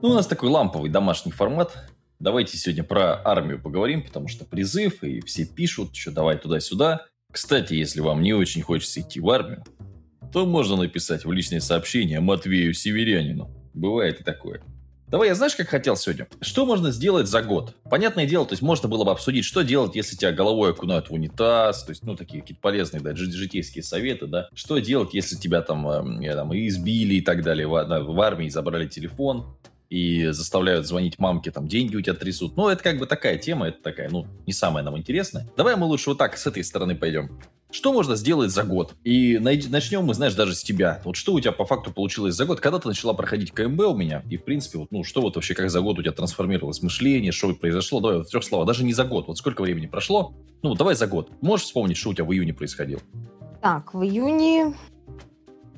Ну, у нас такой ламповый домашний формат. Давайте сегодня про армию поговорим, потому что призыв, и все пишут, что давай туда-сюда. Кстати, если вам не очень хочется идти в армию, то можно написать в личное сообщение Матвею Северянину. Бывает и такое. Давай, я знаешь, как хотел сегодня? Что можно сделать за год? Понятное дело, то есть можно было бы обсудить, что делать, если тебя головой окунают в унитаз, то есть, ну, такие какие-то полезные, да, житейские советы, да. Что делать, если тебя там, э, там избили и так далее, в, в армии забрали телефон и заставляют звонить мамке, там, деньги у тебя трясут. Ну, это как бы такая тема, это такая, ну, не самая нам интересная. Давай мы лучше вот так, с этой стороны пойдем. Что можно сделать за год? И начнем мы, знаешь, даже с тебя. Вот что у тебя по факту получилось за год? Когда ты начала проходить КМБ у меня? И, в принципе, вот, ну, что вот вообще, как за год у тебя трансформировалось мышление, что произошло? Давай в трех словах. Даже не за год. Вот сколько времени прошло? Ну, давай за год. Можешь вспомнить, что у тебя в июне происходило? Так, в июне...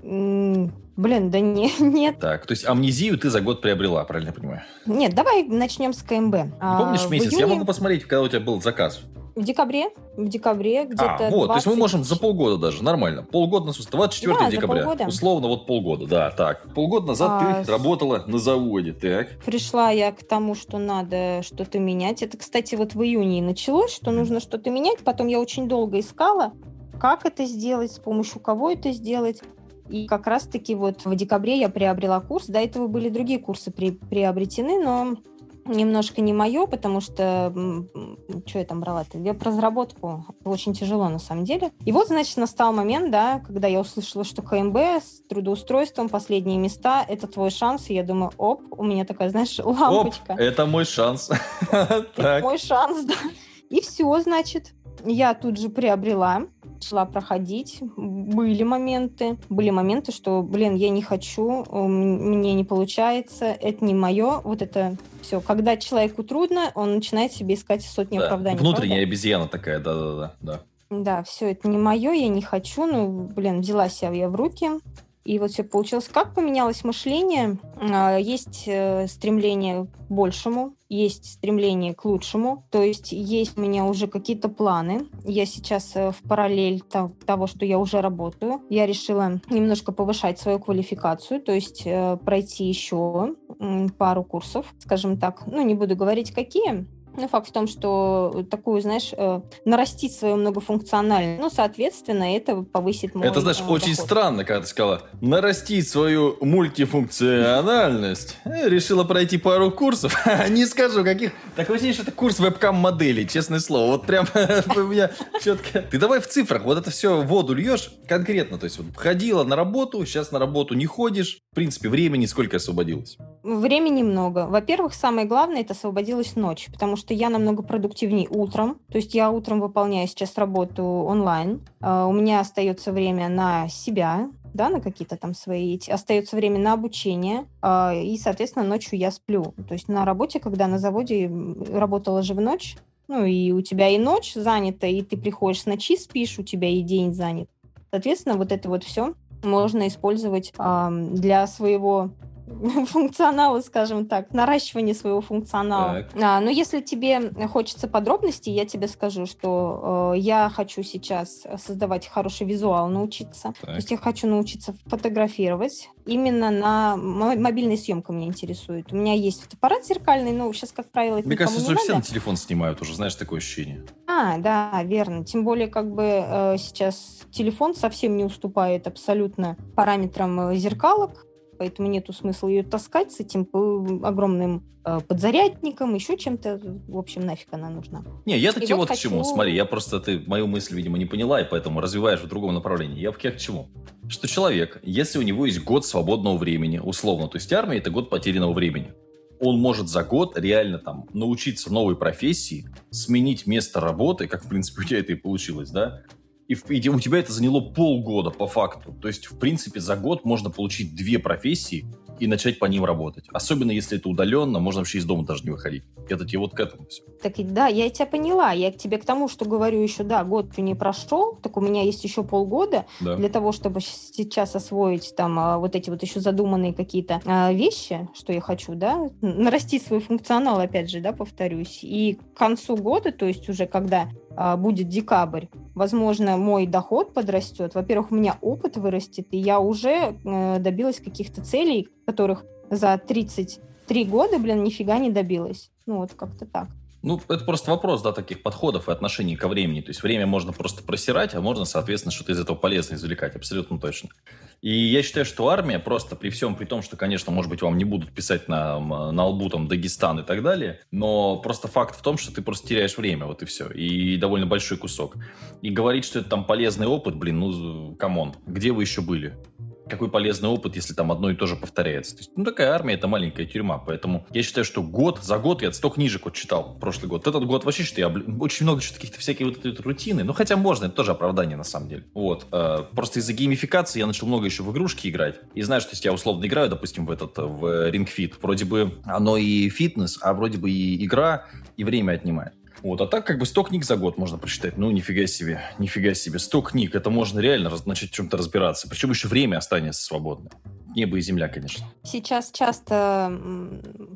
Блин, да не, нет. Так, то есть амнезию ты за год приобрела, правильно я понимаю? Нет, давай начнем с КМБ. помнишь а, месяц? Июне... Я могу посмотреть, когда у тебя был заказ. В декабре. В декабре где-то А, вот, 20... то есть мы можем за полгода даже, нормально. Полгода, на 24 да, декабря. Условно, вот полгода, да, так. Полгода назад а, ты работала на заводе, так. Пришла я к тому, что надо что-то менять. Это, кстати, вот в июне началось, что нужно что-то менять. Потом я очень долго искала, как это сделать, с помощью кого это сделать. И как раз-таки вот в декабре я приобрела курс. До этого были другие курсы при, приобретены, но немножко не мое, потому что что я там брала-то? Веб-разработку. очень тяжело на самом деле. И вот, значит, настал момент, да, когда я услышала, что КМБ с трудоустройством, последние места, это твой шанс. И я думаю, оп, у меня такая, знаешь, лампочка. Оп, это мой шанс. Мой шанс, да. И все, значит, я тут же приобрела шла проходить. Были моменты. Были моменты, что, блин, я не хочу, мне не получается, это не мое. Вот это все. Когда человеку трудно, он начинает себе искать сотни да. оправданий. Внутренняя правда? обезьяна такая, да-да-да. Да, да все, это не мое, я не хочу. Ну, блин, взяла себя я в руки. И вот все получилось. Как поменялось мышление? А, есть э, стремление к большему, есть стремление к лучшему. То есть есть у меня уже какие-то планы. Я сейчас э, в параллель того, что я уже работаю, я решила немножко повышать свою квалификацию, то есть э, пройти еще пару курсов, скажем так. Ну, не буду говорить, какие, ну, факт в том, что такую, знаешь, э, нарастить свою многофункциональность, ну, соответственно, это повысит мой Это, знаешь, э, очень странно, когда ты сказала, нарастить свою мультифункциональность. Э, решила пройти пару курсов. Не скажу, каких. Так вообще, что это курс вебкам-моделей, честное слово. Вот прям у меня четко. Ты давай в цифрах, вот это все в воду льешь конкретно. То есть, вот ходила на работу, сейчас на работу не ходишь. В принципе, времени сколько освободилось? Времени много. Во-первых, самое главное, это освободилась ночь, потому что я намного продуктивнее утром. То есть я утром выполняю сейчас работу онлайн. А, у меня остается время на себя, да, на какие-то там свои... Остается время на обучение, а, и, соответственно, ночью я сплю. То есть на работе, когда на заводе работала же в ночь, ну и у тебя и ночь занята, и ты приходишь с ночи, спишь, у тебя и день занят. Соответственно, вот это вот все можно использовать э, для своего функционала, скажем так, наращивание своего функционала. А, но если тебе хочется подробностей, я тебе скажу, что э, я хочу сейчас создавать хороший визуал, научиться. Так. То есть я хочу научиться фотографировать. Именно на мобильной съемка меня интересует. У меня есть фотоаппарат зеркальный, но сейчас, как правило, это Мне кажется, что все на телефон снимают уже, знаешь, такое ощущение. А, да, верно. Тем более, как бы э, сейчас телефон совсем не уступает абсолютно параметрам э, зеркалок поэтому нету смысла ее таскать с этим огромным э, подзарядником, еще чем-то. В общем, нафиг она нужна. Не, я-то тебе вот, вот к чему. Смотри, я просто, ты мою мысль, видимо, не поняла, и поэтому развиваешь в другом направлении. Я, я к чему? Что человек, если у него есть год свободного времени, условно, то есть армия – это год потерянного времени, он может за год реально там научиться новой профессии, сменить место работы, как, в принципе, у тебя это и получилось, да, и, и у тебя это заняло полгода по факту. То есть, в принципе, за год можно получить две профессии и начать по ним работать. Особенно если это удаленно, можно вообще из дома даже не выходить. Это тебе вот к этому все. Так да, я тебя поняла. Я к тебе к тому, что говорю еще, да, год не прошел, так у меня есть еще полгода да. для того, чтобы сейчас освоить там а, вот эти вот еще задуманные какие-то а, вещи, что я хочу, да, нарастить свой функционал, опять же, да, повторюсь. И к концу года, то есть уже когда будет декабрь, возможно, мой доход подрастет. Во-первых, у меня опыт вырастет, и я уже э, добилась каких-то целей, которых за 30 три года, блин, нифига не добилась. Ну, вот как-то так. Ну, это просто вопрос, да, таких подходов и отношений ко времени. То есть время можно просто просирать, а можно, соответственно, что-то из этого полезно извлекать, абсолютно точно. И я считаю, что армия просто при всем, при том, что, конечно, может быть, вам не будут писать на, на лбу там Дагестан и так далее, но просто факт в том, что ты просто теряешь время, вот и все, и довольно большой кусок. И говорить, что это там полезный опыт, блин, ну, come on, где вы еще были? Какой полезный опыт, если там одно и то же повторяется. То есть, ну, такая армия — это маленькая тюрьма, поэтому я считаю, что год, за год я столько книжек вот читал прошлый год. Этот год вообще что я очень много что-то каких-то всякие вот эти рутины, ну, хотя можно, это тоже оправдание на самом деле. Вот. Э, просто из-за геймификации я начал много еще в игрушки играть, и знаю, что если я условно играю, допустим, в этот, в Ring Fit, вроде бы оно и фитнес, а вроде бы и игра, и время отнимает. Вот, а так как бы 100 книг за год можно прочитать. Ну, нифига себе, нифига себе. 100 книг, это можно реально начать в чем-то разбираться. Причем еще время останется свободное небо и земля, конечно. Сейчас часто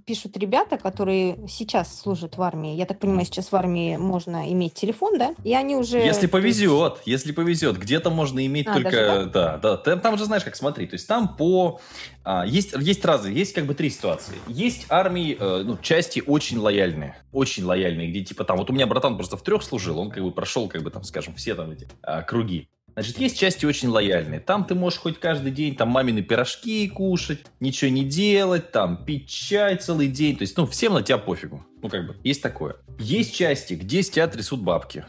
пишут ребята, которые сейчас служат в армии. Я так понимаю, сейчас в армии можно иметь телефон, да? И они уже... Если повезет, если повезет. Где-то можно иметь а, только... Даже, да? да, да. Там, там же знаешь, как смотри. То есть там по... А, есть, есть разные, есть как бы три ситуации. Есть армии, э, ну, части очень лояльные. Очень лояльные, где типа там... Вот у меня братан просто в трех служил, он как бы прошел, как бы там, скажем, все там эти а, круги. Значит, есть части очень лояльные. Там ты можешь хоть каждый день там мамины пирожки кушать, ничего не делать, там пить чай целый день. То есть, ну, всем на тебя пофигу. Ну, как бы, есть такое. Есть части, где с тебя трясут бабки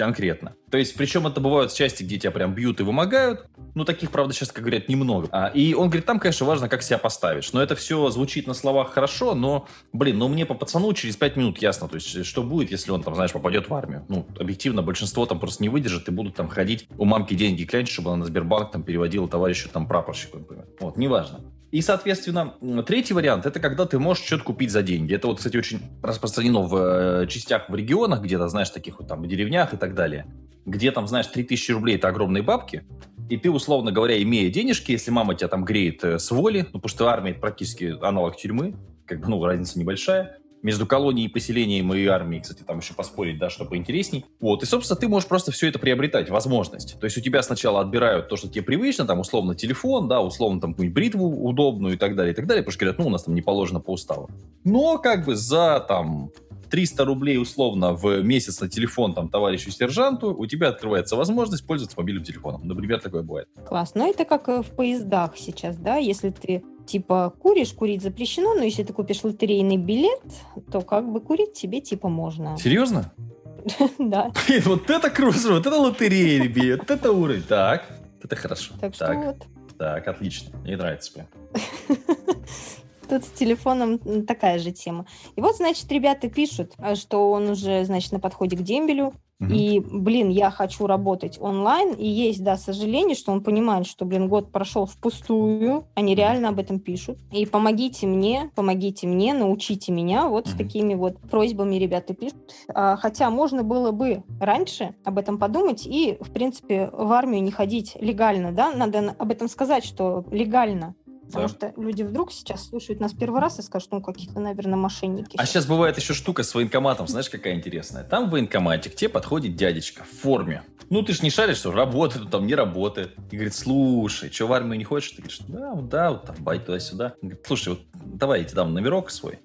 конкретно. То есть, причем это бывают части, где тебя прям бьют и вымогают. Ну, таких, правда, сейчас, как говорят, немного. А, и он говорит, там, конечно, важно, как себя поставишь. Но это все звучит на словах хорошо, но, блин, ну мне по пацану через 5 минут ясно. То есть, что будет, если он там, знаешь, попадет в армию? Ну, объективно, большинство там просто не выдержит и будут там ходить у мамки деньги клянчить, чтобы она на Сбербанк там переводила товарищу там прапорщику, например. Вот, неважно. И, соответственно, третий вариант – это когда ты можешь что-то купить за деньги. Это вот, кстати, очень распространено в э, частях, в регионах, где-то, знаешь, таких вот там деревнях и так далее, где там, знаешь, 3000 рублей – это огромные бабки, и ты, условно говоря, имея денежки, если мама тебя там греет э, с воли, ну, потому что армия – это практически аналог тюрьмы, как бы, ну, разница небольшая, между колонией, поселением и армией, кстати, там еще поспорить, да, что поинтересней. Вот, и, собственно, ты можешь просто все это приобретать, возможность. То есть у тебя сначала отбирают то, что тебе привычно, там, условно, телефон, да, условно, там, какую-нибудь бритву удобную и так далее, и так далее, потому что говорят, ну, у нас там не положено по уставу. Но, как бы, за, там, 300 рублей условно в месяц на телефон там товарищу сержанту, у тебя открывается возможность пользоваться мобильным телефоном. Например, такое бывает. Класс. Ну, это как в поездах сейчас, да? Если ты типа куришь, курить запрещено, но если ты купишь лотерейный билет, то как бы курить тебе типа можно. Серьезно? Да. Блин, вот это круто, вот это лотерейный билет, вот это уровень. Так, это хорошо. Так что вот. Так, отлично. Мне нравится прям. Тут с телефоном такая же тема. И вот, значит, ребята пишут, что он уже, значит, на подходе к дембелю, и, блин, я хочу работать онлайн, и есть, да, сожаление, что он понимает, что, блин, год прошел впустую, они реально об этом пишут. И помогите мне, помогите мне, научите меня, вот с такими вот просьбами ребята пишут. А, хотя можно было бы раньше об этом подумать и, в принципе, в армию не ходить легально, да, надо об этом сказать, что легально Потому да. что люди вдруг сейчас слушают нас первый раз и скажут, ну, какие-то, наверное, мошенники. А сейчас бывает еще штука с военкоматом, знаешь, какая интересная. Там в военкомате к тебе подходит дядечка в форме. Ну, ты же не шаришь, что работает, там не работает. И говорит, слушай, что в армию не хочешь? Ты говоришь, да, вот, да, вот там, бай туда-сюда. Он говорит, слушай, вот давай я тебе дам номерок свой,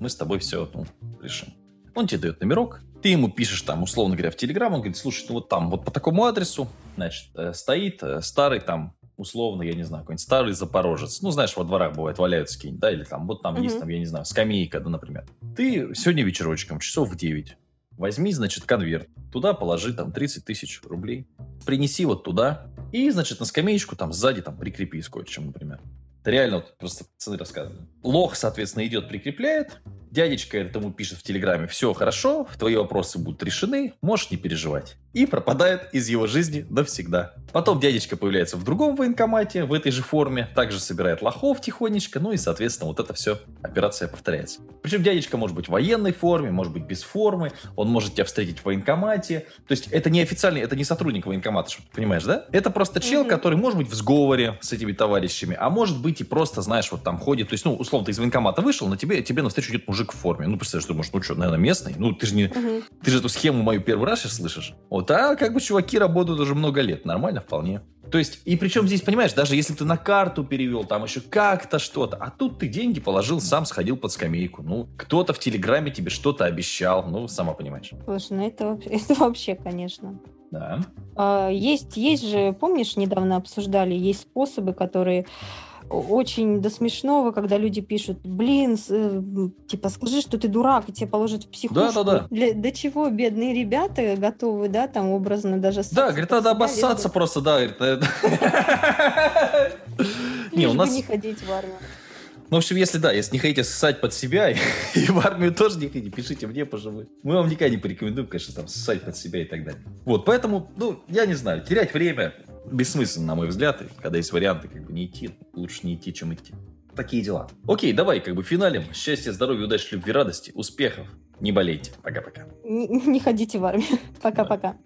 мы с тобой все ну, решим. Он тебе дает номерок, ты ему пишешь там, условно говоря, в Телеграм, он говорит, слушай, ну вот там, вот по такому адресу, значит, э, стоит э, старый там условно, я не знаю, какой-нибудь старый запорожец. Ну, знаешь, во дворах бывает валяются какие-нибудь, да, или там, вот там mm-hmm. есть, там, я не знаю, скамейка, да, например. Ты сегодня вечерочком, часов в 9, возьми, значит, конверт, туда положи там 30 тысяч рублей, принеси вот туда, и, значит, на скамеечку там сзади там прикрепи скотчем, например. Это реально вот просто пацаны рассказывают. Лох, соответственно, идет, прикрепляет, дядечка этому пишет в Телеграме, все хорошо, твои вопросы будут решены, можешь не переживать и пропадает из его жизни навсегда. Потом дядечка появляется в другом военкомате, в этой же форме, также собирает лохов тихонечко, ну и, соответственно, вот это все, операция повторяется. Причем дядечка может быть в военной форме, может быть без формы, он может тебя встретить в военкомате. То есть это не официальный, это не сотрудник военкомата, чтобы ты понимаешь, да? Это просто чел, mm-hmm. который может быть в сговоре с этими товарищами, а может быть и просто, знаешь, вот там ходит, то есть, ну, условно, ты из военкомата вышел, на тебе, тебе навстречу идет мужик в форме. Ну, представляешь, думаешь, ну что, наверное, местный? Ну, ты же не, mm-hmm. ты же эту схему мою первый раз сейчас слышишь. Вот, Вот, а как бы чуваки работают уже много лет, нормально вполне. То есть, и причем здесь, понимаешь, даже если ты на карту перевел, там еще как-то что-то, а тут ты деньги положил, сам сходил под скамейку. Ну, кто-то в Телеграме тебе что-то обещал, ну, сама понимаешь. Слушай, ну это, вообще- это вообще, конечно. Да. А, Есть, есть же, помнишь, недавно обсуждали, есть способы, которые очень до смешного, когда люди пишут, блин, э, типа, скажи, что ты дурак, и тебя положат в психушку. Да-да-да. Для, до чего бедные ребята готовы, да, там образно даже Да, говорит, надо обоссаться просто, да. говорит, э, Не, у нас... не ходить в армию. Ну, в общем, если да, если не хотите ссать под себя, и, и в армию тоже не хотите, пишите мне, пожалуйста. Мы вам никогда не порекомендуем, конечно, там, ссать под себя и так далее. Вот, поэтому, ну, я не знаю, терять время бессмысленно, на мой взгляд, и когда есть варианты, как бы не идти, лучше не идти, чем идти. Такие дела. Окей, давай, как бы финалем. Счастья, здоровья, удачи, любви, радости, успехов. Не болейте. Пока-пока. Не, не ходите в армию. Пока-пока.